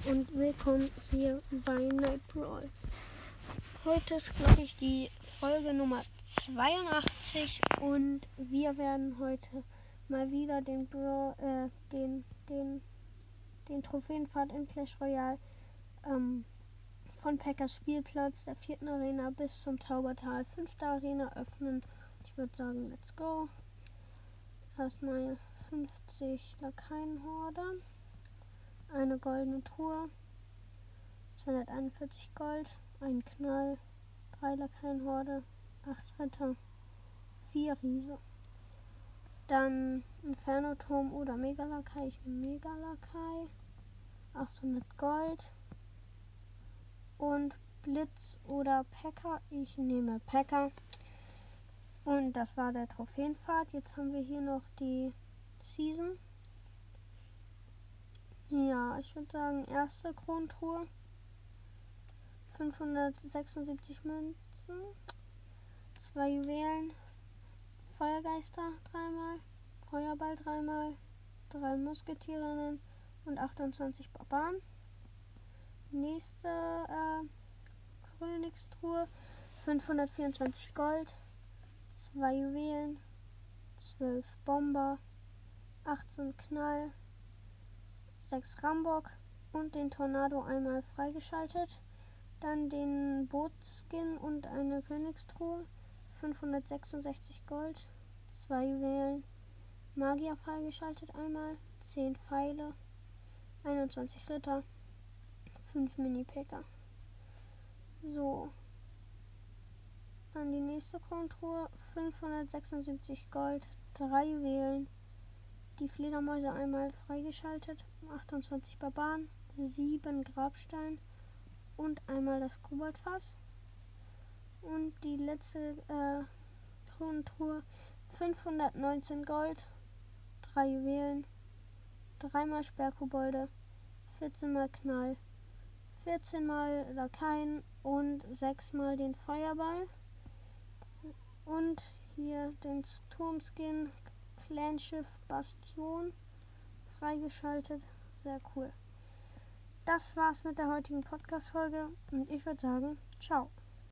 willkommen hier bei Night Brawl. Heute ist, glaube ich, die Folge Nummer 82 und wir werden heute mal wieder den Brawl, äh, den, den, den Trophäenpfad in Clash Royale ähm, von Packers Spielplatz der vierten Arena bis zum Taubertal fünfte Arena öffnen. Ich würde sagen, let's go. Erstmal 50 Lakaienhorde eine goldene Truhe, 241 Gold, ein Knall, drei Lakaienhorde, acht Ritter, vier Riese. Dann Inferno-Turm oder Megalakai. Ich nehme Megalakai. 800 Gold. Und Blitz oder Packer. Ich nehme Packer. Und das war der Trophäenpfad. Jetzt haben wir hier noch die Season. Ja, ich würde sagen, erste Krontour. 576 Münzen. Zwei Juwelen. Feuergeister dreimal. Feuerball dreimal. Drei Musketierinnen und 28 Barbaren. Nächste äh, Königstruhe. 524 Gold. Zwei Juwelen. 12 Bomber. 18 Knall. 6 Rambock und den Tornado einmal freigeschaltet. Dann den Bootskin und eine Königstruhe. 566 Gold, 2 Juwelen. Magier freigeschaltet einmal. 10 Pfeile. 21 Ritter. 5 Mini-Packer. So. Dann die nächste Kronentruhe. 576 Gold, 3 Juwelen. Die Fledermäuse einmal freigeschaltet. 28 Barbaren, 7 Grabstein und einmal das Koboldfass. Und die letzte äh, Kronentruhe 519 Gold, 3 Juwelen, 3 mal Sperrkobolde, 14 mal Knall, 14 mal Lakaien und 6 mal den Feuerball. Und hier den Turmskin Clanschiff Bastion freigeschaltet. Sehr cool. Das war's mit der heutigen Podcast-Folge und ich würde sagen, ciao.